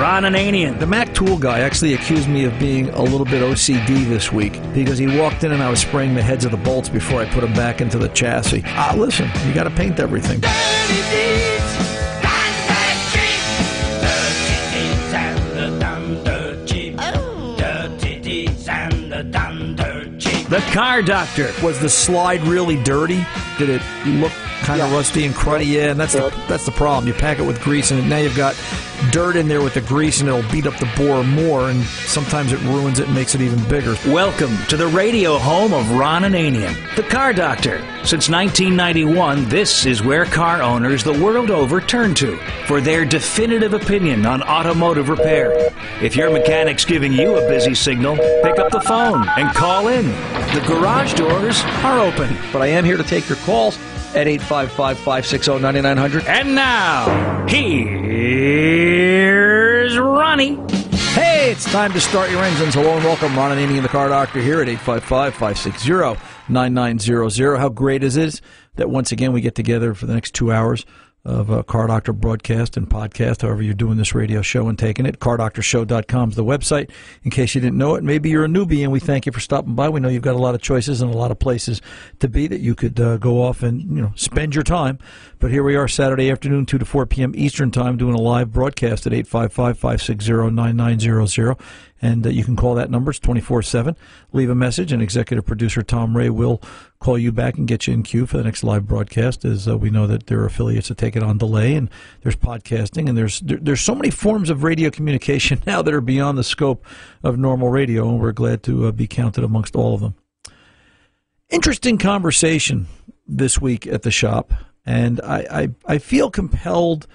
Ron Ananian. The Mac Tool guy actually accused me of being a little bit OCD this week because he walked in and I was spraying the heads of the bolts before I put them back into the chassis. Ah, listen, you got to paint everything. The Car Doctor. Was the slide really dirty? Did it look kind of rusty and cruddy? Yeah, and that's the that's the problem. You pack it with grease, and now you've got dirt in there with the grease, and it'll beat up the bore more, and sometimes it ruins it and makes it even bigger. Welcome to the radio home of Ron Ananian, the Car Doctor. Since 1991, this is where car owners the world over turn to for their definitive opinion on automotive repair. If your mechanic's giving you a busy signal, pick up the phone and call in. The garage doors are open. But I am here to take your calls at 855 560 9900. And now, here's Ronnie. Hey, it's time to start your engines. Hello and welcome. Ron Ananian the Car Doctor here at 855 560 9900. How great is it that once again we get together for the next two hours of uh, Car Doctor broadcast and podcast, however you're doing this radio show and taking it. CarDoctorShow.com is the website. In case you didn't know it, maybe you're a newbie and we thank you for stopping by. We know you've got a lot of choices and a lot of places to be that you could uh, go off and, you know, spend your time. But here we are Saturday afternoon, 2 to 4 p.m. Eastern Time, doing a live broadcast at 855 560 9900. And uh, you can call that number. It's 24 7. Leave a message, and executive producer Tom Ray will call you back and get you in queue for the next live broadcast. As uh, we know that there are affiliates that take it on delay, and there's podcasting, and there's there, there's so many forms of radio communication now that are beyond the scope of normal radio, and we're glad to uh, be counted amongst all of them. Interesting conversation this week at the shop, and I, I, I feel compelled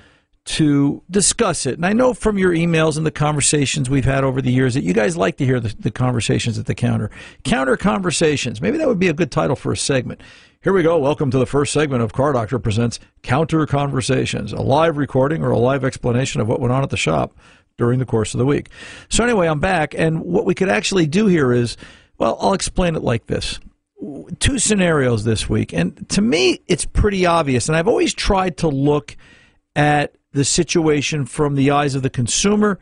to discuss it. And I know from your emails and the conversations we've had over the years that you guys like to hear the, the conversations at the counter. Counter conversations. Maybe that would be a good title for a segment. Here we go. Welcome to the first segment of Car Doctor Presents Counter Conversations, a live recording or a live explanation of what went on at the shop during the course of the week. So, anyway, I'm back. And what we could actually do here is, well, I'll explain it like this two scenarios this week. And to me, it's pretty obvious. And I've always tried to look at the situation from the eyes of the consumer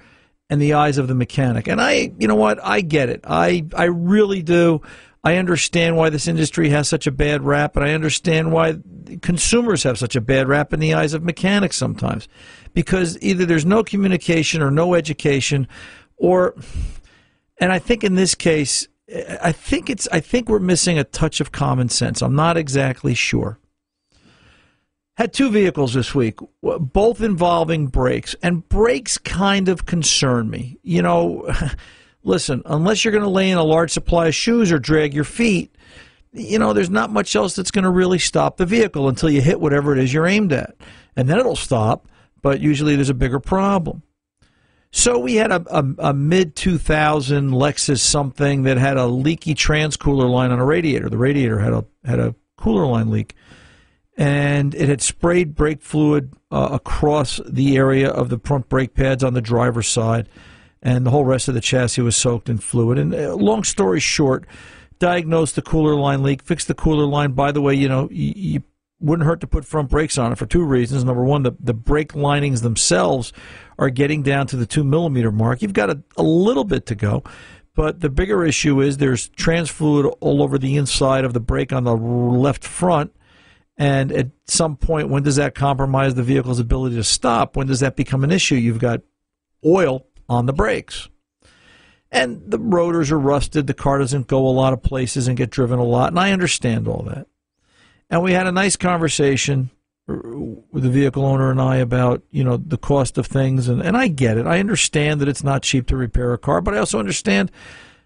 and the eyes of the mechanic. And I, you know what? I get it. I, I really do. I understand why this industry has such a bad rap, and I understand why consumers have such a bad rap in the eyes of mechanics sometimes. Because either there's no communication or no education, or, and I think in this case, I think it's, I think we're missing a touch of common sense. I'm not exactly sure had two vehicles this week, both involving brakes, and brakes kind of concern me. You know, listen, unless you're going to lay in a large supply of shoes or drag your feet, you know, there's not much else that's going to really stop the vehicle until you hit whatever it is you're aimed at. And then it'll stop, but usually there's a bigger problem. So we had a, a, a mid 2000 Lexus something that had a leaky trans cooler line on a radiator. The radiator had a had a cooler line leak and it had sprayed brake fluid uh, across the area of the front brake pads on the driver's side, and the whole rest of the chassis was soaked in fluid. And uh, long story short, diagnosed the cooler line leak, fixed the cooler line. By the way, you know, you, you wouldn't hurt to put front brakes on it for two reasons. Number one, the, the brake linings themselves are getting down to the two millimeter mark. You've got a, a little bit to go. But the bigger issue is there's trans fluid all over the inside of the brake on the left front and at some point, when does that compromise the vehicle's ability to stop? When does that become an issue? You've got oil on the brakes. And the rotors are rusted. The car doesn't go a lot of places and get driven a lot. And I understand all that. And we had a nice conversation uh, with the vehicle owner and I about, you know, the cost of things. And, and I get it. I understand that it's not cheap to repair a car, but I also understand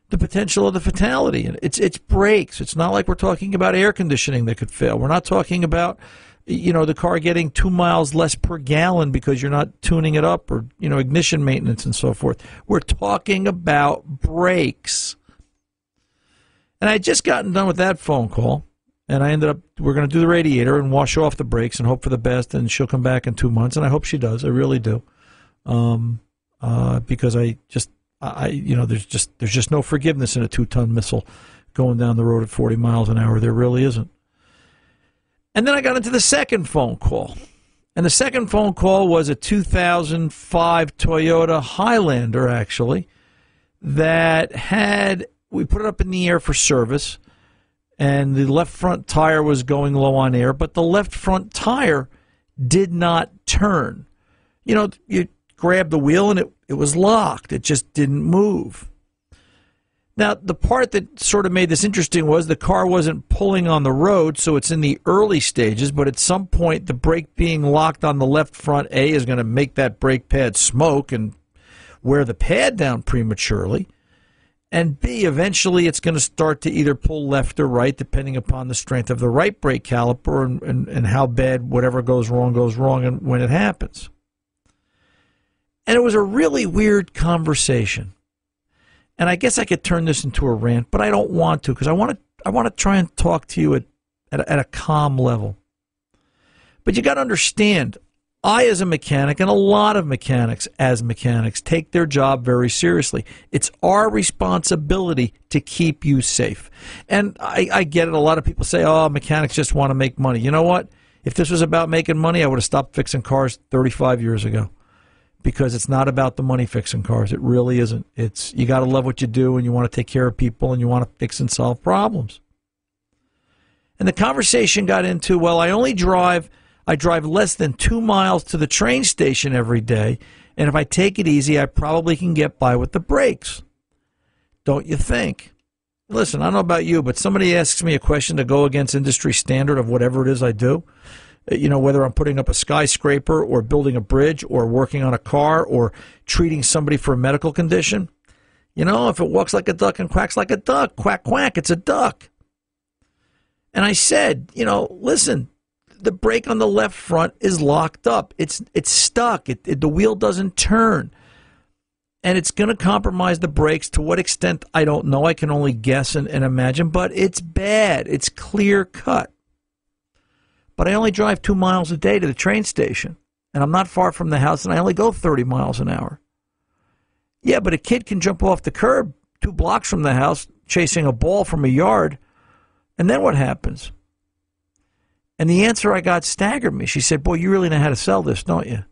the potential of the fatality. It's it's brakes. It's not like we're talking about air conditioning that could fail. We're not talking about you know the car getting two miles less per gallon because you're not tuning it up or you know ignition maintenance and so forth. We're talking about brakes. And I just gotten done with that phone call, and I ended up we're going to do the radiator and wash off the brakes and hope for the best. And she'll come back in two months, and I hope she does. I really do, um, uh, because I just I, you know, there's just there's just no forgiveness in a two-ton missile going down the road at 40 miles an hour. There really isn't. And then I got into the second phone call, And the second phone call was a 2005 Toyota Highlander, actually, that had, we put it up in the air for service, and the left front tire was going low on air, but the left front tire did not turn. You know, you grab the wheel and it, it was locked, it just didn't move. Now, the part that sort of made this interesting was the car wasn't pulling on the road, so it's in the early stages, but at some point, the brake being locked on the left front A is going to make that brake pad smoke and wear the pad down prematurely. And B, eventually it's going to start to either pull left or right, depending upon the strength of the right brake caliper and, and, and how bad whatever goes wrong goes wrong and when it happens. And it was a really weird conversation and I guess I could turn this into a rant, but I don't want to because I want to. I want to try and talk to you at at a, at a calm level. But you got to understand, I as a mechanic and a lot of mechanics as mechanics take their job very seriously. It's our responsibility to keep you safe. And I, I get it. A lot of people say, "Oh, mechanics just want to make money." You know what? If this was about making money, I would have stopped fixing cars 35 years ago because it's not about the money fixing cars. It really isn't. It's you got to love what you do and you want to take care of people and you want to fix and solve problems. And the conversation got into, well, I only drive I drive less than 2 miles to the train station every day, and if I take it easy, I probably can get by with the brakes. Don't you think? Listen, I don't know about you, but somebody asks me a question to go against industry standard of whatever it is I do Uh, you know, whether I'm putting up a skyscraper or building a bridge or working on a car or treating somebody for a medical condition. You know, if it walks like a duck and quacks like a duck, quack, quack, it's a duck. And I said, you know, listen, the brake on the left front is locked up. It's it's stuck. It, it, the wheel doesn't turn. And it's going to compromise the brakes. To what extent, I don't know. I can only guess and, and imagine, but it's bad. It's clear cut but I only drive two miles a day to the train station, and I'm not far from the house, and I only go 30 miles an hour. Yeah, but a kid can jump off the curb two blocks from the house chasing a ball from a yard, and then what happens? And the answer I got staggered me. She said, Boy, you really know how to sell this, don't you?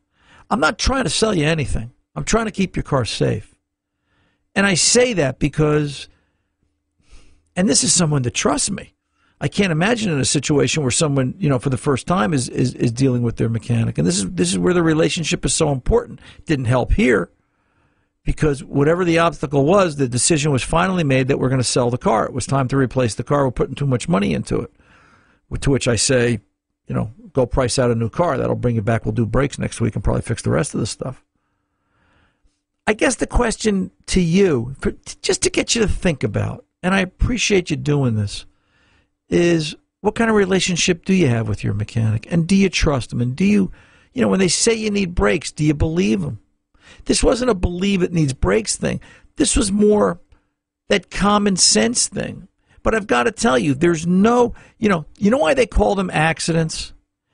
I'm not trying to sell you anything. I'm trying to keep your car safe. And I say that because, and this is someone that trusts me. I can't imagine in a situation where someone, you know, for the first time is, is, is dealing with their mechanic. And this is this is where the relationship is so important. Didn't help here because whatever the obstacle was, the decision was finally made that we're going to sell the car. It was time to replace the car. We're putting too much money into it. To which I say, you know, go price out a new car. That'll bring you back. We'll do brakes next week and probably fix the rest of the stuff. I guess the question to you, for, just to get you to think about, and I appreciate you doing this is what kind of relationship do you have with your mechanic? And do you trust them? And do you, you know, when they say you need brakes, do you believe them? This wasn't a believe it needs brakes thing. This was more that common sense thing. But I've got to tell you, there's no, you know, you know why they call them accidents?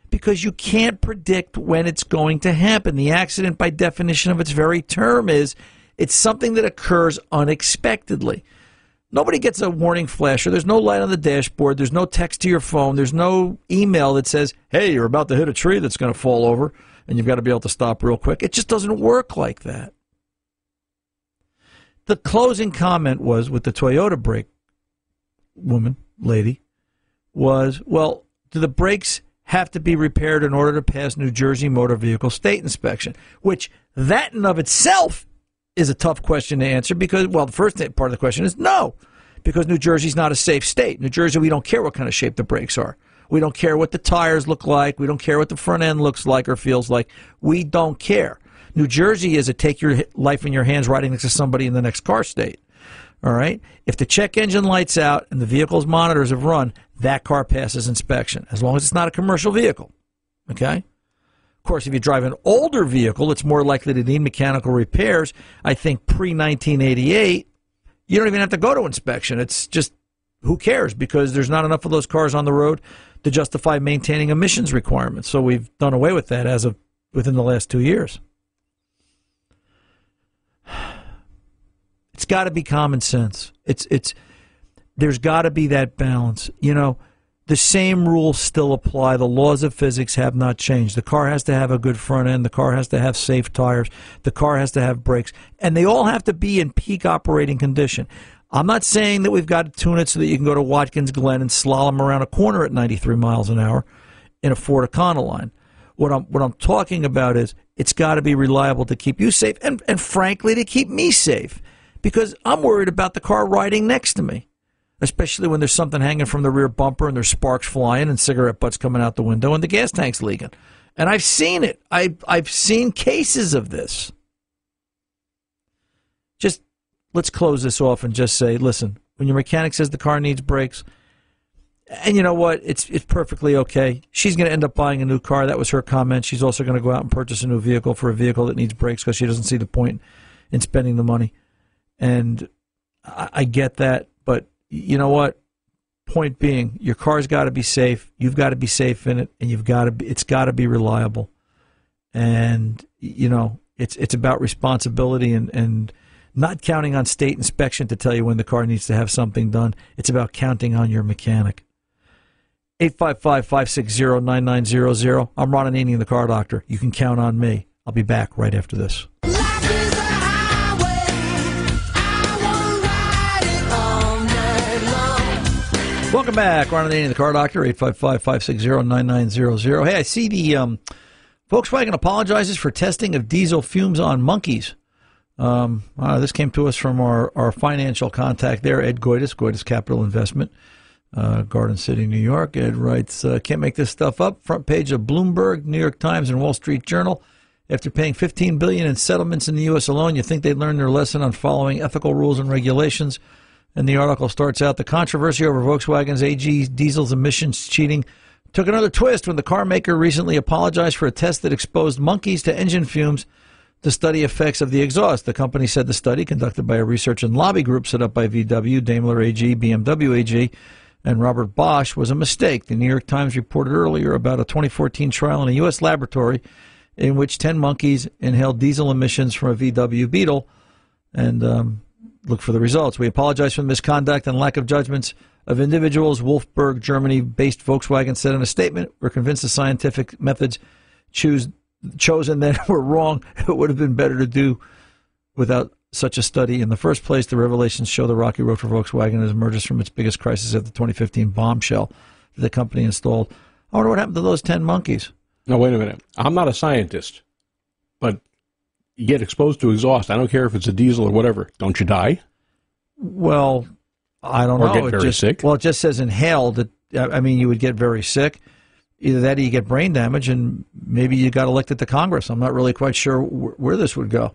Because you can't predict when it's going to happen. The accident, by definition of its very term, is it's something that occurs unexpectedly. Nobody gets a warning flasher. there's no light on the dashboard, there's no text to your phone, there's no email that says, hey, you're about to hit a tree that's going to fall over, and you've got to be able to stop real quick. It just doesn't work like that. The closing comment was with the Toyota brake woman, lady, was, well, do the brakes have to be repaired in order to pass New Jersey motor vehicle state inspection? Which, that in of itself is a tough question to answer because, well, the first part of the question is no, because New Jersey's not a safe state. New Jersey, we don't care what kind of shape the brakes are. We don't care what the tires look like. We don't care what the front end looks like or feels like. We don't care. New Jersey is a take your life in your hands riding next to somebody in the next car state. All right. If the check engine lights out and the vehicle's monitors have run, that car passes inspection as long as it's not a commercial vehicle. Okay. Of course, if you drive an older vehicle, it's more likely to need mechanical repairs. I think pre 1988, you don't even have to go to inspection. It's just who cares because there's not enough of those cars on the road to justify maintaining emissions requirements. So we've done away with that as of within the last two years. It's got to be common sense. It's it's there's got to be that balance. You know, the same rules still apply. The laws of physics have not changed. The car has to have a good front end. The car has to have safe tires. The car has to have brakes. And they all have to be in peak operating condition. I'm not saying that we've got to tune it so that you can go to Watkins Glen and slalom around a corner at 93 miles an hour in a Ford Econoline. What I'm what I'm talking about is it's got to be reliable to keep you safe and and frankly to keep me safe because I'm worried about the car riding next to me, especially when there's something hanging from the rear bumper and there's sparks flying and cigarette butts coming out the window and the gas tank's leaking. And I've seen it. I I've seen cases of this. Just let's close this off and just say, listen, when your mechanic says the car needs brakes, and you know what? It's it's perfectly okay. She's going to end up buying a new car. That was her comment. She's also going to go out and purchase a new vehicle for a vehicle that needs brakes because she doesn't see the point in spending the money. And I, I get that, you know what? Point being, your car's got to be safe. You've got to be safe in it, and you've got to be. It's got to be reliable. And you know, it's it's about responsibility and and not counting on state inspection to tell you when the car needs to have something done. It's about counting on your mechanic. 855-560-9900. I'm Ron Ananian, the car doctor. You can count on me. I'll be back right after this. Welcome back. Ron Ananian, the car doctor, 855-560-9900. Hey, I see the um, Volkswagen apologizes for testing of diesel fumes on monkeys. Um, uh, this came to us from our, our financial contact there, Ed Goitis, Goitis Capital Investment uh, Garden City, New York. Ed writes, uh, "Can't make this stuff up." Front page of Bloomberg, New York Times, and Wall Street Journal. After paying 15 billion in settlements in the U.S. alone, you think they'd their lesson on following ethical rules and regulations? And the article starts out: the controversy over Volkswagen's AG diesel's emissions cheating took another twist when the car maker recently apologized for a test that exposed monkeys to engine fumes to study effects of the exhaust. The company said the study, conducted by a research and lobby group set up by VW, Daimler AG, BMW AG, and Robert Bosch was a mistake. The New York Times reported earlier about a 2014 trial in a U.S. laboratory in which 10 monkeys inhaled diesel emissions from a VW Beetle and um, look for the results. We apologize for the misconduct and lack of judgments of individuals. Wolfsburg, Germany based Volkswagen said in a statement, We're convinced the scientific methods choose, chosen then were wrong. It would have been better to do without such a study in the first place. The revelations show the rocky road for Volkswagen as emerges from its biggest crisis at the 2015 bombshell that the company installed. I wonder what happened to those 10 monkeys. No, wait a minute. I'm not a scientist, but you get exposed to exhaust. I don't care if it's a diesel or whatever. Don't you die? Well, I don't or know. Get it very just, sick. Well, it just says inhaled. It, I mean, you would get very sick. Either that or you get brain damage, and maybe you got elected to Congress. I'm not really quite sure wh- where this would go.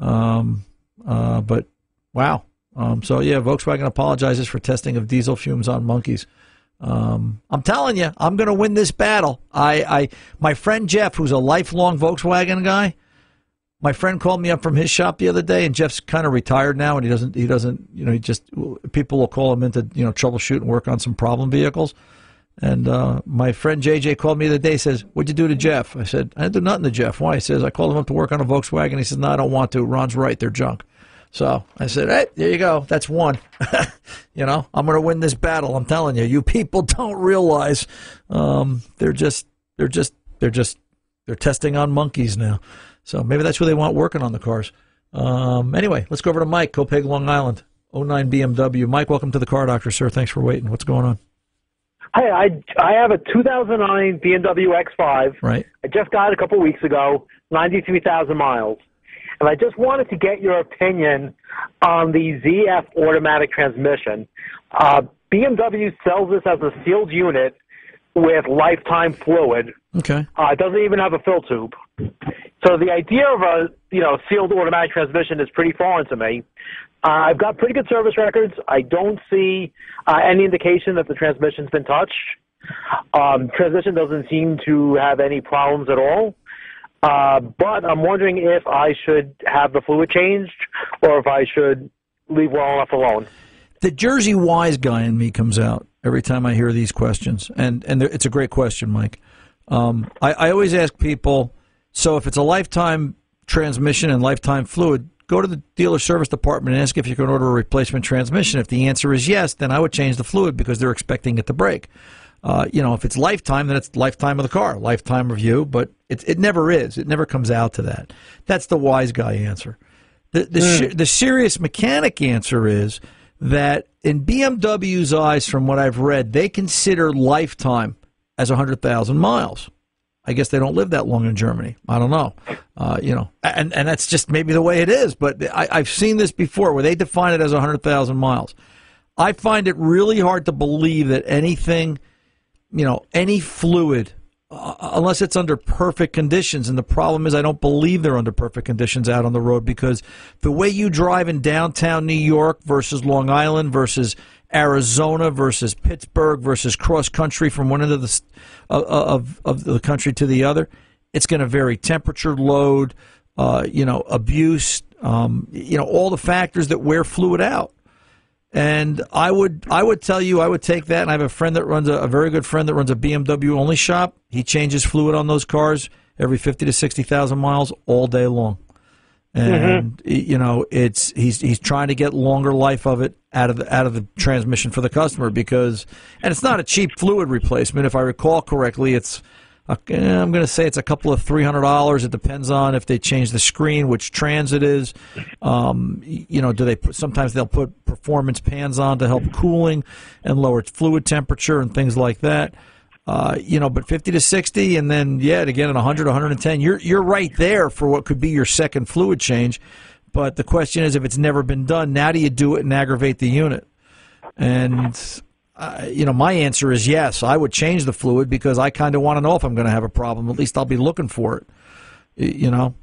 Um, uh, but wow. Um, so yeah, Volkswagen apologizes for testing of diesel fumes on monkeys. Um, I'm telling you, I'm going to win this battle. I, I, my friend Jeff, who's a lifelong Volkswagen guy, my friend called me up from his shop the other day, and Jeff's kind of retired now, and he doesn't, he doesn't, you know, he just people will call him in to, you know, troubleshoot and work on some problem vehicles. And uh, my friend JJ called me the other day. Says, "What'd you do to Jeff?" I said, "I didn't do nothing to Jeff." Why? He says, "I called him up to work on a Volkswagen." He says, "No, I don't want to. Ron's right. They're junk." So I said, "Hey, there you go. That's one. you know, I'm going to win this battle. I'm telling you. You people don't realize um, they're just, they're just, they're just, they're testing on monkeys now. So maybe that's who they want working on the cars. Um, anyway, let's go over to Mike, Copiague, Long Island, 09 BMW. Mike, welcome to the Car Doctor, sir. Thanks for waiting. What's going on? Hey, I I have a 2009 BMW X5. Right. I just got it a couple weeks ago, 93,000 miles, and I just wanted to get your opinion on the ZF automatic transmission. Uh, BMW sells this as a sealed unit with lifetime fluid. Okay. Uh, it doesn't even have a fill tube. So the idea of a you know sealed automatic transmission is pretty foreign to me. Uh, I've got pretty good service records. I don't see uh, any indication that the transmission's been touched. Um, transmission doesn't seem to have any problems at all. Uh, but I'm wondering if I should have the fluid changed or if I should leave well enough alone. The Jersey wise guy in me comes out every time I hear these questions, and and it's a great question, Mike. Um, I, I always ask people. So if it's a lifetime transmission and lifetime fluid, go to the dealer service department and ask if you can order a replacement transmission. If the answer is yes, then I would change the fluid because they're expecting it to break. Uh, you know, if it's lifetime, then it's lifetime of the car, lifetime review. But it it never is. It never comes out to that. That's the wise guy answer. The the, mm. the serious mechanic answer is that in BMW's eyes, from what I've read, they consider lifetime as 100,000 miles. I guess they don't live that long in Germany. I don't know. Uh, you know, and, and that's just maybe the way it is. But I, I've seen this before where they define it as 100,000 miles. I find it really hard to believe that anything, you know, any fluid uh, unless it's under perfect conditions. And the problem is, I don't believe they're under perfect conditions out on the road because the way you drive in downtown New York versus Long Island versus Arizona versus Pittsburgh versus cross country from one end of the of of the country to the other, it's going to vary temperature, load, uh, you know, abuse, um, you know, all the factors that wear fluid out. And I would I would tell you I would take that. And I have a friend that runs a, a very good friend that runs a BMW only shop. He changes fluid on those cars every fifty to sixty thousand miles all day long. And mm-hmm. you know it's he's he's trying to get longer life of it out of the out of the transmission for the customer because and it's not a cheap fluid replacement if I recall correctly. It's I'm going to say it's a couple of three hundred dollars. It depends on if they change the screen, which trans it is. Um, you know, do they put, sometimes they'll put performance pans on to help cooling and lower fluid temperature and things like that. Uh, you know, but 50 to 60, and then yeah, again at 100, 110, you're you're right there for what could be your second fluid change. But the question is, if it's never been done, now do you do it and aggravate the unit? And uh, you know, my answer is yes. I would change the fluid because I kind of want to know if I'm going to have a problem. At least I'll be looking for it. You know.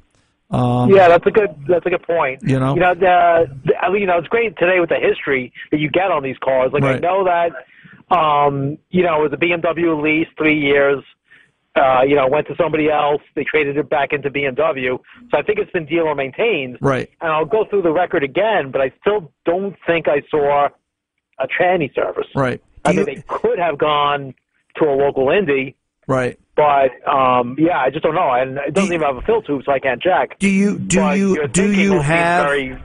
Um, yeah, that's a good that's a good point. You know, you know, the, the, you know, it's great today with the history that you get on these cars. Like right. I know that, um, you know, it was a BMW lease, three years. Uh, you know, went to somebody else. They traded it back into BMW. So I think it's been dealer maintained. Right. And I'll go through the record again, but I still don't think I saw a tranny service. Right. I mean, they could have gone to a local Indy. Right. But um, yeah, I just don't know, and it doesn't do even have a fill tube, so I can't check. Do you do but you do you have very,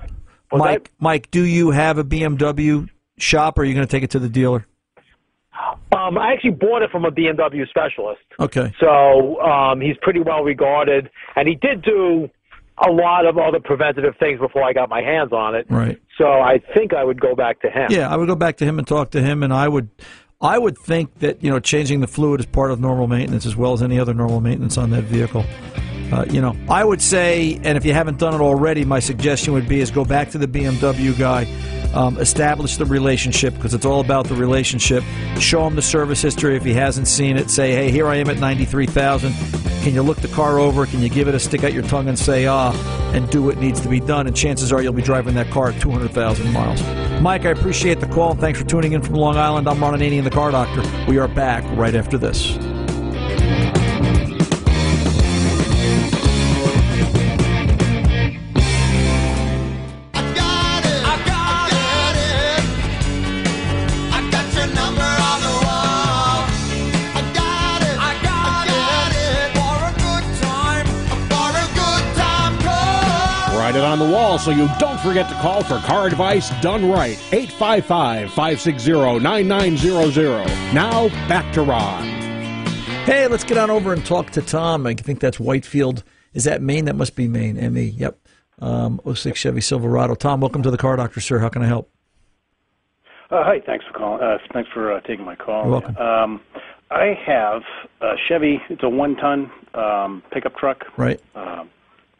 Mike? That? Mike, do you have a BMW shop, or are you going to take it to the dealer? Um, I actually bought it from a BMW specialist. Okay. So um, he's pretty well regarded, and he did do a lot of other preventative things before I got my hands on it. Right. So I think I would go back to him. Yeah, I would go back to him and talk to him, and I would. I would think that you know changing the fluid is part of normal maintenance as well as any other normal maintenance on that vehicle. Uh, you know, I would say, and if you haven't done it already, my suggestion would be is go back to the BMW guy, um, establish the relationship because it's all about the relationship. Show him the service history if he hasn't seen it. Say, hey, here I am at ninety three thousand. Can you look the car over? Can you give it a stick out your tongue and say ah, and do what needs to be done? And chances are you'll be driving that car at two hundred thousand miles. Mike, I appreciate the call thanks for tuning in from Long Island. I'm Ron Ananian, the Car Doctor. We are back right after this. The wall so you don't forget to call for car advice done right. 855 560 9900. Now, back to Ron. Hey, let's get on over and talk to Tom. I think that's Whitefield. Is that Maine? That must be Maine. ME. Yep. Um, 06 Chevy Silverado. Tom, welcome to the car doctor, sir. How can I help? Uh, hi, thanks for calling. Uh, thanks for uh, taking my call. You're welcome. Um, I have a Chevy. It's a one-ton um, pickup truck. Right. Um,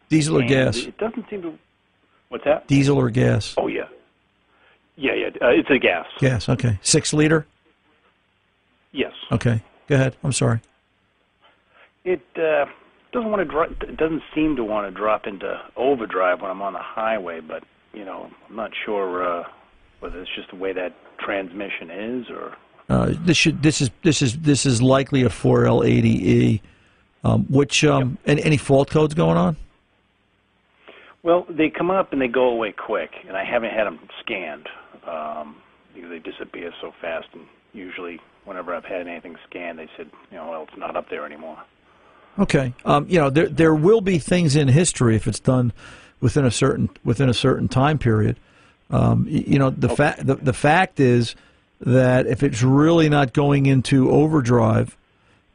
Diesel or gas? It doesn't seem to. What's that? Diesel or gas? Oh yeah, yeah, yeah. Uh, it's a gas. Gas. Okay. Six liter. Yes. Okay. Go ahead. I'm sorry. It uh, doesn't want to drop. It doesn't seem to want to drop into overdrive when I'm on the highway. But you know, I'm not sure uh, whether it's just the way that transmission is or. Uh, this should. This is. This is. This is likely a 4L80E. Um, which um, yep. any, any fault codes going on? Well, they come up and they go away quick, and I haven't had them scanned um, because they disappear so fast. And usually, whenever I've had anything scanned, they said, you know, well, it's not up there anymore. Okay, um, you know, there there will be things in history if it's done within a certain within a certain time period. Um, you know, the okay. fact the, the fact is that if it's really not going into overdrive,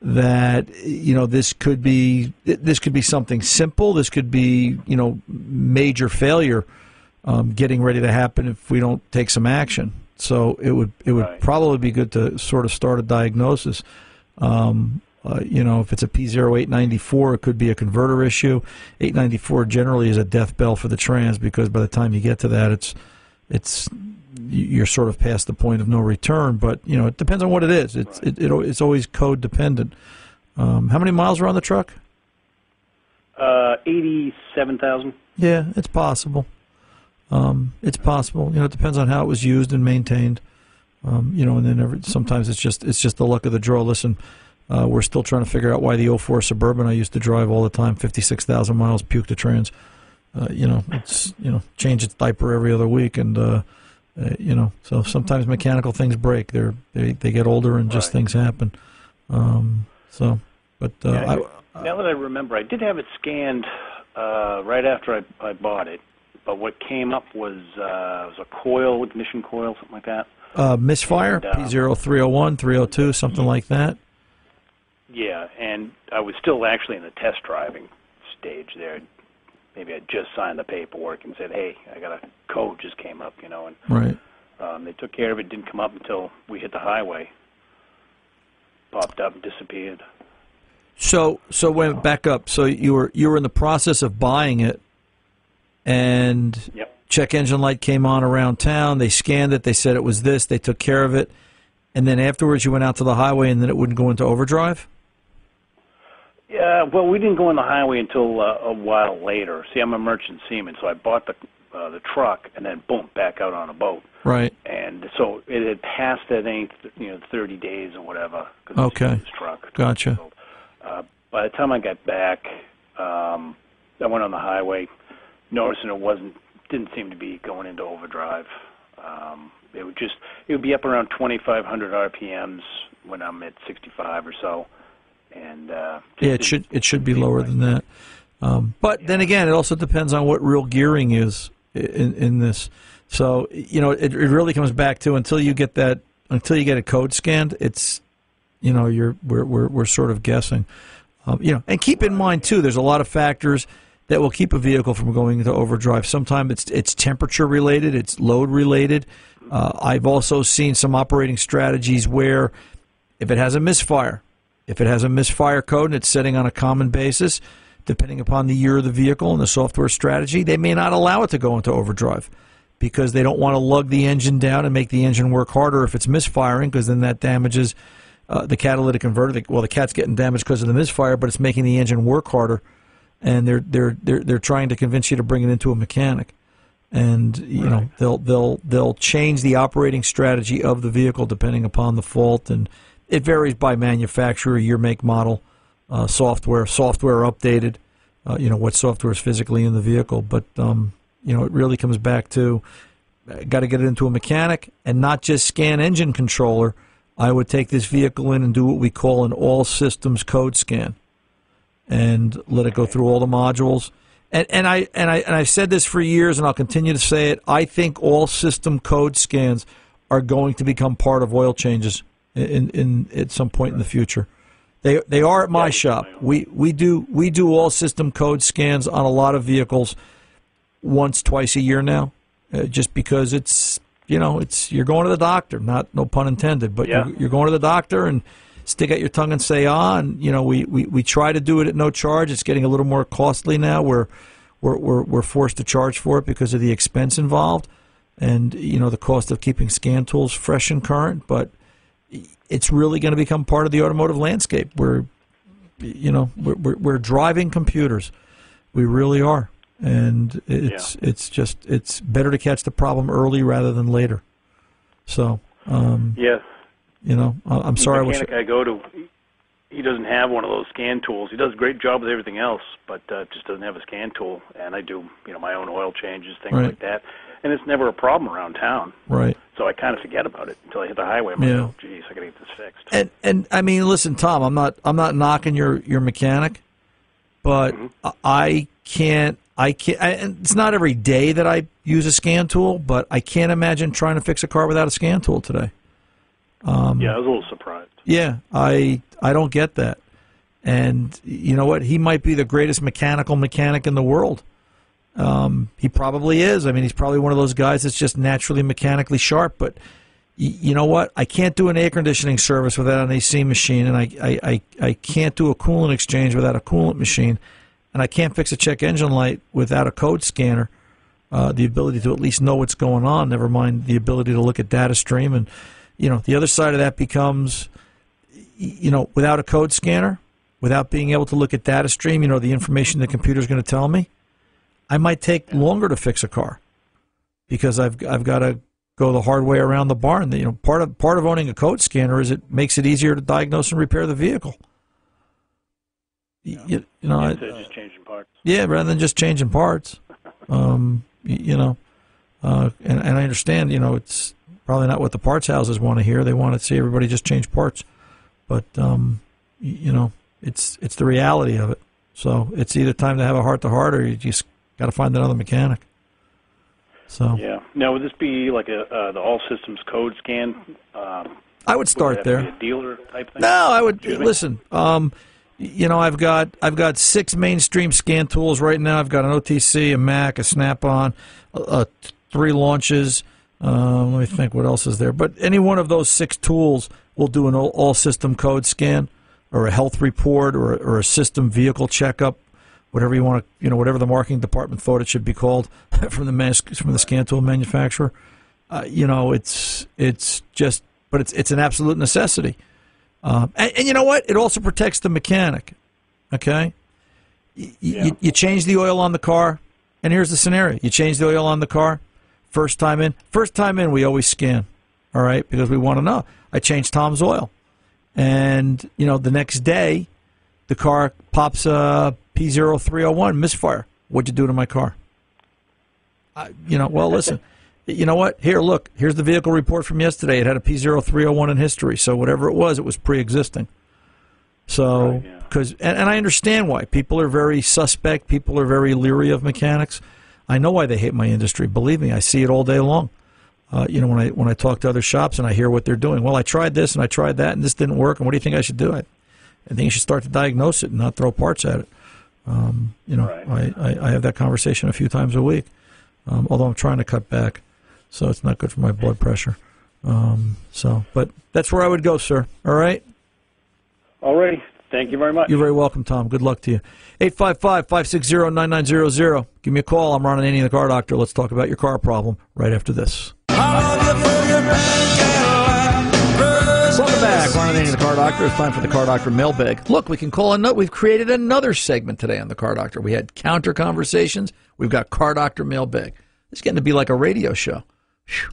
that you know this could be this could be something simple. This could be you know major failure um, getting ready to happen if we don't take some action. So it would it would Right. probably be good to sort of start a diagnosis. Um, uh, you know, if it's a P0894, it could be a converter issue. 894 generally is a death bell for the trans because by the time you get to that, it's it's you're sort of past the point of no return. But you know, it depends on what it is. It's it, it, it's always code dependent. Um, how many miles are on the truck? Uh, eighty-seven thousand. Yeah, it's possible. Um, it's possible. You know, it depends on how it was used and maintained. Um, you know, and then every, sometimes it's just it's just the luck of the draw. Listen, uh, we're still trying to figure out why the 04 Suburban I used to drive all the time, 56,000 miles, puke to trans. Uh, you know, it's you know change its diaper every other week, and uh, uh, you know, so sometimes mechanical things break. They're they they get older and just Right. things happen. Um, so, but uh, Yeah, I, now that I remember, I did have it scanned uh, right after I, I bought it, but what came up was uh, was a coil, ignition coil, something like that. uh, misfire And, uh, P0301, 302, something like that. Yeah, and I was still actually in the test driving stage there. Maybe I just signed the paperwork and said, "Hey, I got a code just came up," you know, and Right. um, they took care of it. Didn't come up until we hit the highway. Popped up and disappeared. So so went back up. So you were you were in the process of buying it, and Yep. check engine light came on around town. They scanned it. They said it was this. They took care of it, and then afterwards you went out to the highway, and then it wouldn't go into overdrive. Yeah, well, we didn't go on the highway until uh, a while later. See, I'm a merchant seaman, so I bought the uh, the truck and then boom, back out on a boat. Right. And so it had passed that eight, you know, 30 days or whatever. 'cause Okay. used truck. Gotcha. Uh, by the time I got back, um, I went on the highway, noticing it wasn't didn't seem to be going into overdrive. Um, it would just it would be up around 2,500 RPMs when I'm at 65 or so. And uh, Yeah, it should it should be lower right. than that. Um, but then again, it also depends on what real gearing is in, in this. So you know, it, it really comes back to until you get that until you get a code scanned, it's you know you're we're we're, we're sort of guessing. Um, you know, and keep in mind too, there's a lot of factors that will keep a vehicle from going into overdrive. Sometimes it's it's temperature related, it's load related. Uh, I've also seen some operating strategies where if it has a misfire, if it has a misfire code and it's setting on a common basis, depending upon the year of the vehicle and the software strategy, they may not allow it to go into overdrive because they don't want to lug the engine down and make the engine work harder if it's misfiring because then that damages uh, the catalytic converter. Well, the cat's getting damaged because of the misfire, but it's making the engine work harder, and they're they're they're they're trying to convince you to bring it into a mechanic. And you know they'll they'll they'll change the operating strategy of the vehicle depending upon the fault, and it varies by manufacturer, year, make, model, uh, software, software updated. Uh, you know what software is physically in the vehicle, but um, you know it really comes back to got to get it into a mechanic and not just scan engine controller. I would take this vehicle in and do what we call an all systems code scan, and let it go through all the modules. And, and I and I and I've said this for years, and I'll continue to say it. I think all system code scans are going to become part of oil changes in, in at some point in the future. They they are at my shop. We we do we do all system code scans on a lot of vehicles once twice a year now, uh, just because it's you know it's you're going to the doctor. Not no pun intended, but Yeah. you're, you're going to the doctor and stick out your tongue and say ah. And you know we, we, we try to do it at no charge. It's getting a little more costly now. We're we're, we're we're forced to charge for it because of the expense involved, and you know the cost of keeping scan tools fresh and current. But it's really going to become part of the automotive landscape. We're you know we're, we're, we're driving computers. We really are, and it's it's just it's better to catch the problem early rather than later. So um, Yeah. you know, I'm sorry. I wish, I go to, he- he doesn't have one of those scan tools. He does a great job with everything else, but uh, just doesn't have a scan tool. And I do, you know, my own oil changes, things Right. like that. And it's never a problem around town. right. So I kind of forget about it until I hit the highway. I'm like, Yeah. oh, geez, I got to get this fixed. And and I mean, listen, Tom, I'm not I'm not knocking your your mechanic, but Mm-hmm. I can't I can't. I, and it's not every day that I use a scan tool, but I can't imagine trying to fix a car without a scan tool today. Um, yeah, I was a little surprised. Yeah, I I don't get that. And you know what? He might be the greatest mechanical mechanic in the world. Um, he probably is. I mean, he's probably one of those guys that's just naturally mechanically sharp. But y- you know what? I can't do an air conditioning service without an AC machine, and I, I, I, I can't do a coolant exchange without a coolant machine, and I can't fix a check engine light without a code scanner. Uh, the ability to at least know what's going on, never mind the ability to look at data stream. And, you know, the other side of that becomes, you know, without a code scanner, without being able to look at data stream, you know, the information the computer's going to tell me, I might take longer to fix a car because I've I've got to go the hard way around the barn. You know, part of part of owning a code scanner is it makes it easier to diagnose and repair the vehicle. You, you know, I, Instead just changing parts. yeah, rather than just changing parts. Um, you, you know, uh, and, and I understand, you know, it's probably not what the parts houses want to hear. They want to see everybody just change parts, but um, you know, it's it's the reality of it. So it's either time to have a heart to heart, or you just got to find another mechanic. So Yeah. Now, would this be like a uh, the all systems code scan? Um, I would would start that there. Dealer type thing. No, I would listen. Um, you know, I've got I've got six mainstream scan tools right now. I've got an OTC, a Mac, a Snap-on, uh, uh, three launches. Um, let me think, what else is there? But any one of those six tools will do an all, all system code scan, or a health report, or or a system vehicle checkup, whatever you want to, you know, whatever the marketing department thought it should be called from the mas- from the scan tool manufacturer. Uh, you know, it's it's just, but it's it's an absolute necessity. Um, and, and you know what? It also protects the mechanic. Okay, y- Yeah. you, you change the oil on the car, and here's the scenario: you change the oil on the car. First time in, first time in, we always scan. All right, because we want to know. I changed Tom's oil, and you know the next day, the car pops a P0301 misfire. What'd you do to my car? I, you know, well, listen. You know what? Here, look. Here's the vehicle report from yesterday. It had a P0301 in history. So whatever it was, it was pre-existing. So, Right, yeah. because and, and I understand why people are very suspect. People are very leery of mechanics. I know why they hate my industry. Believe me, I see it all day long. Uh, you know, when I when I talk to other shops and I hear what they're doing. Well, I tried this and I tried that and this didn't work. And what do you think I should do? I, I think you should start to diagnose it and not throw parts at it. Um, you know, Right. I, I, I have that conversation a few times a week. Um, although I'm trying to cut back, so it's not good for my blood pressure. Um, so, but that's where I would go, sir. All right. Alrighty. Thank you very much. You're very welcome, Tom. Good luck to you. 855 560 9900. Give me a call. I'm Ron Ananian, the car doctor. Let's talk about your car problem right after this. Doctor. It's time for the car doctor mailbag. Look, we can call a note. We've created another segment today on the car doctor. We had counter conversations. We've got car doctor mailbag. It's getting to be like a radio show. Phew.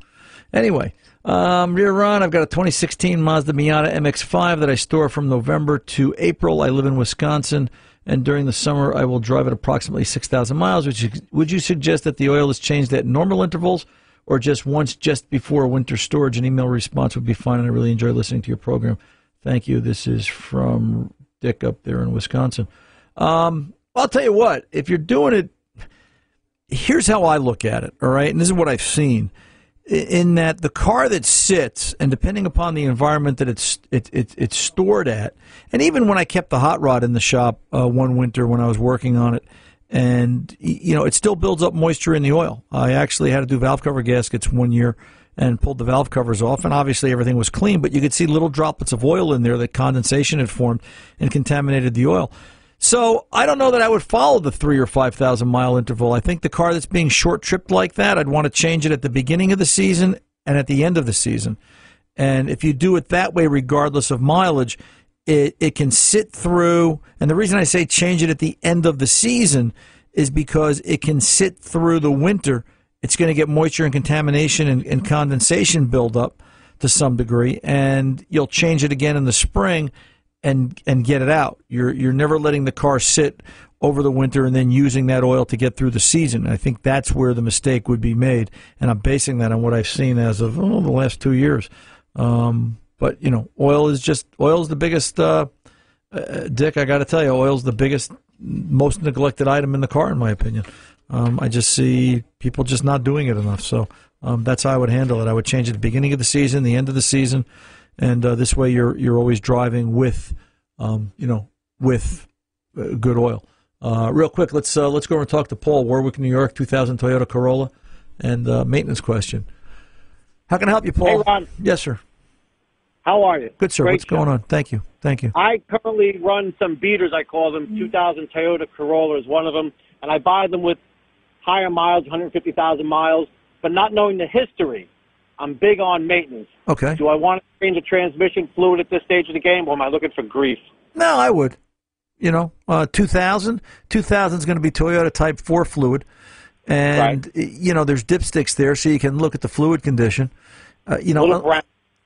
Anyway, um, rear Ron, I've got a 2016 Mazda Miata MX-5 that I store from November to April. I live in Wisconsin, and during the summer I will drive it approximately 6,000 miles. You, would you suggest that the oil is changed at normal intervals or just once just before winter storage? An email response would be fine, and I really enjoy listening to your program. Thank you. This is from Dick up there in Wisconsin. Um, I'll tell you what, if you're doing it, here's how I look at it, all right? And this is what I've seen in that the car that sits and depending upon the environment that it's it, it, it's stored at and even when i kept the hot rod in the shop uh, one winter when i was working on it and you know it still builds up moisture in the oil i actually had to do valve cover gaskets one year and pulled the valve covers off and obviously everything was clean but you could see little droplets of oil in there that condensation had formed and contaminated the oil so I don't know that I would follow the three or five thousand mile interval. I think the car that's being short tripped like that, I'd want to change it at the beginning of the season and at the end of the season. And if you do it that way, regardless of mileage, it, it can sit through. And the reason I say change it at the end of the season is because it can sit through the winter. It's going to get moisture and contamination and, and condensation buildup to some degree, and you'll change it again in the spring and and get it out. You're you're never letting the car sit over the winter and then using that oil to get through the season. I think that's where the mistake would be made, and I'm basing that on what I've seen as of oh, the last two years. Um, but you know, oil is just oil is the biggest. Uh, uh, Dick, I got to tell you, oil is the biggest, most neglected item in the car, in my opinion. Um, I just see people just not doing it enough. So um, that's how I would handle it. I would change it at the beginning of the season, the end of the season, and uh, this way you're you're always driving with, um, you know, with uh, good oil. Uh, real quick, let's uh, let's go over and talk to Paul Warwick, New York, 2000 Toyota Corolla, and uh, maintenance question. How can I help you, Paul? Hey, Ron. Yes, sir. How are you? Good, sir. Great What's going on? Thank you. Thank you. I currently run some beaters, I call them. 2000 Toyota Corolla is one of them. And I buy them with higher miles, 150,000 miles, but not knowing the history. I'm big on maintenance. Okay. Do I want to change the transmission fluid at this stage of the game, or am I looking for grief? No, I would. You know, uh, 2000, 2000 is going to be Toyota Type 4 fluid. And, you know, there's dipsticks there so you can look at the fluid condition. Uh, you know, Little brown.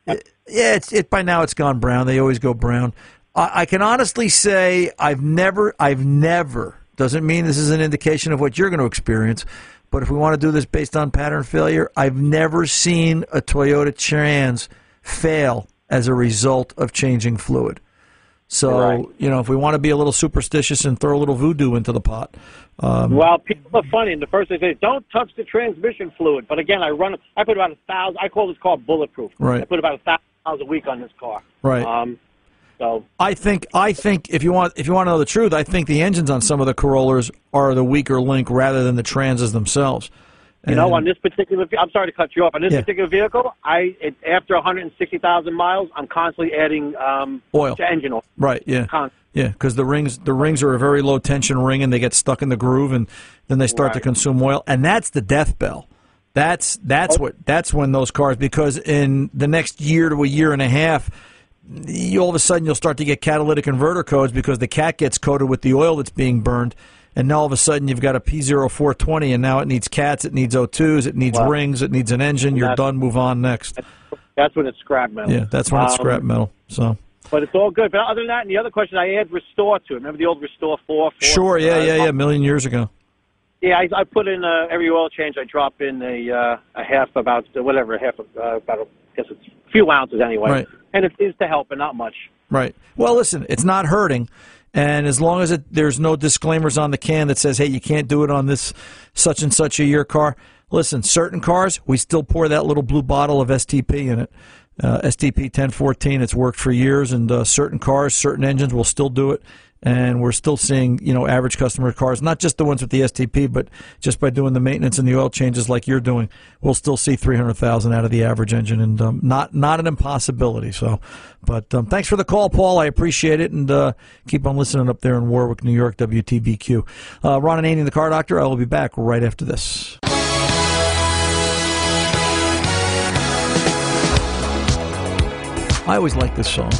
yeah, it's it by now it's gone brown. They always go brown. I, I can honestly say I've never, I've never. Doesn't mean this is an indication of what you're going to experience, but if we want to do this based on pattern failure, I've never seen a Toyota Trans fail as a result of changing fluid. So Right. you know, if we want to be a little superstitious and throw a little voodoo into the pot, um, Well, people are funny. And the first they say, don't touch the transmission fluid. But again, I run, I put about a thousand, I call this car bulletproof. Right. I put about a thousand miles a week on this car. right. Um, so, I think I think if you want if you want to know the truth, I think the engines on some of the Corollas are the weaker link rather than the Transes themselves. You know, on this particular, I'm sorry to cut you off. On this Yeah. particular vehicle, I it, after 160,000 miles, I'm constantly adding um, Oil. to engine oil. right, yeah, Con- yeah, because the rings the rings are a very low tension ring and they get stuck in the groove and then they start to consume oil and that's the death bell. That's that's Oh. what that's when those cars because in the next year to a year and a half. You, all of a sudden, you'll start to get catalytic converter codes because the cat gets coated with the oil that's being burned, and now all of a sudden you've got a P0420, and now it needs cats, it needs O2s, it needs Wow. rings, it needs an engine. You're That's- done. Move on next. That's when it's scrap metal. Yeah, that's when it's Um, scrap metal. So But it's all good. But other than that, and the other question, I add Restore to it. Remember the old Restore 4? four sure, yeah, uh, yeah, yeah. A million years ago. Yeah, I, I put in uh, every oil change. I drop in a uh, a half about whatever, a half uh, about a, I guess it's a few ounces anyway. Right. And it is to help, but not much. Right. Well, listen, it's not hurting. And as long as it, there's no disclaimers on the can that says, hey, you can't do it on this such and such a year car. Listen, certain cars, we still pour that little blue bottle of STP in it. Uh, STP 1014, it's worked for years. And uh, certain cars, certain engines will still do it. And we're still seeing, you know, average customer cars, not just the ones with the STP, but just by doing the maintenance and the oil changes like you're doing, we'll still see 300,000 out of the average engine, and um, not not an impossibility. So, but um, thanks for the call, Paul. I appreciate it, and uh, keep on listening up there in Warwick, New York, WTBQ. Uh, Ron Ananian, the Car Doctor. I will be back right after this. I always like this song.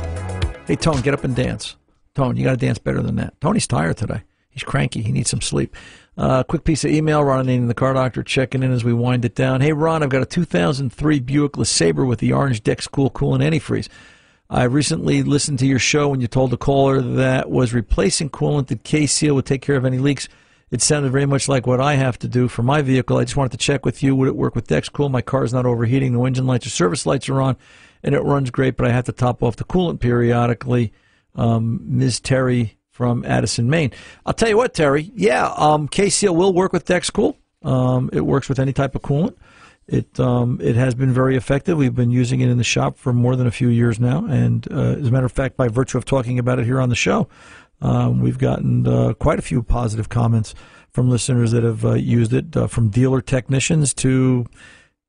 Hey, Tone, get up and dance. Tone, you got to dance better than that. Tony's tired today. He's cranky. He needs some sleep. Uh, quick piece of email. Ron and the car doctor checking in as we wind it down. Hey, Ron, I've got a 2003 Buick LeSabre with the orange Dex Cool Coolant Antifreeze. I recently listened to your show when you told the caller that was replacing coolant that K-Seal would take care of any leaks. It sounded very much like what I have to do for my vehicle. I just wanted to check with you. Would it work with DexCool? My car is not overheating. No engine lights or service lights are on, and it runs great, but I have to top off the coolant periodically. Um, Ms. Terry from Addison, Maine. I'll tell you what, Terry. Yeah, um, K-Seal will work with DexCool. Um, it works with any type of coolant. It um, it has been very effective. We've been using it in the shop for more than a few years now, and uh, as a matter of fact, by virtue of talking about it here on the show, um, we've gotten uh, quite a few positive comments from listeners that have uh, used it, uh, from dealer technicians to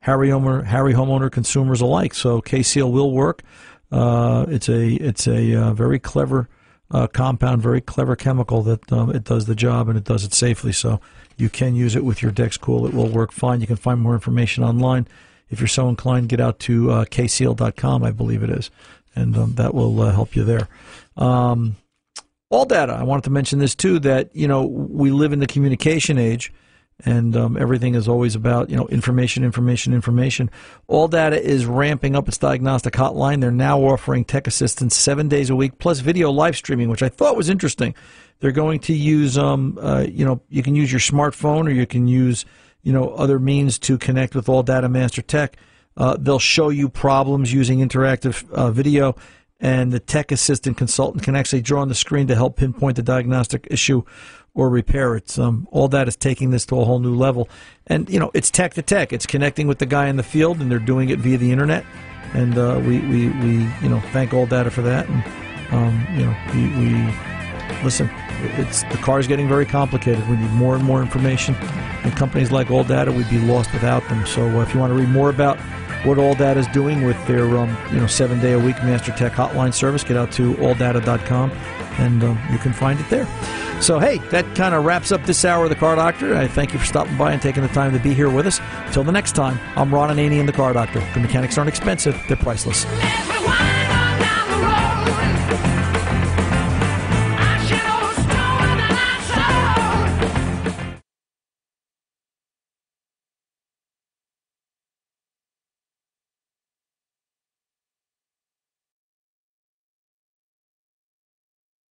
Harry homeowner, Harry homeowner consumers alike. So K-Seal will work. Uh, it's a it's a uh, very clever uh, compound, very clever chemical that um, it does the job and it does it safely. So you can use it with your Dexcool. It will work fine. You can find more information online. If you're so inclined, get out to uh, kseal.com, I believe it is, and um, that will uh, help you there. Um, AllData. I wanted to mention this too that you know we live in the communication age, and um, everything is always about you know information, information, information. AllData is ramping up its diagnostic hotline. They're now offering tech assistance seven days a week plus video live streaming, which I thought was interesting. They're going to use um, uh, you know you can use your smartphone or you can use you know other means to connect with AllData Master Tech. Uh, they'll show you problems using interactive uh, video and the tech assistant consultant can actually draw on the screen to help pinpoint the diagnostic issue or repair it. Um, AllData is taking this to a whole new level. And, you know, it's tech to tech. It's connecting with the guy in the field, and they're doing it via the internet. and uh, we, we we you know thank AllData for that, and um, you know we, we listen. It's the car is getting very complicated. We need more and more information, and companies like AllData, we'd be lost without them. So uh, if you want to read more about what AllData is doing with their um, you know seven day a week Master Tech hotline service, get out to alldata.com and um, you can find it there. So, hey, that kind of wraps up this hour of the Car Doctor. I thank you for stopping by and taking the time to be here with us. Until the next time, I'm Ron Ananian, the Car Doctor. The mechanics aren't expensive, they're priceless. Everyone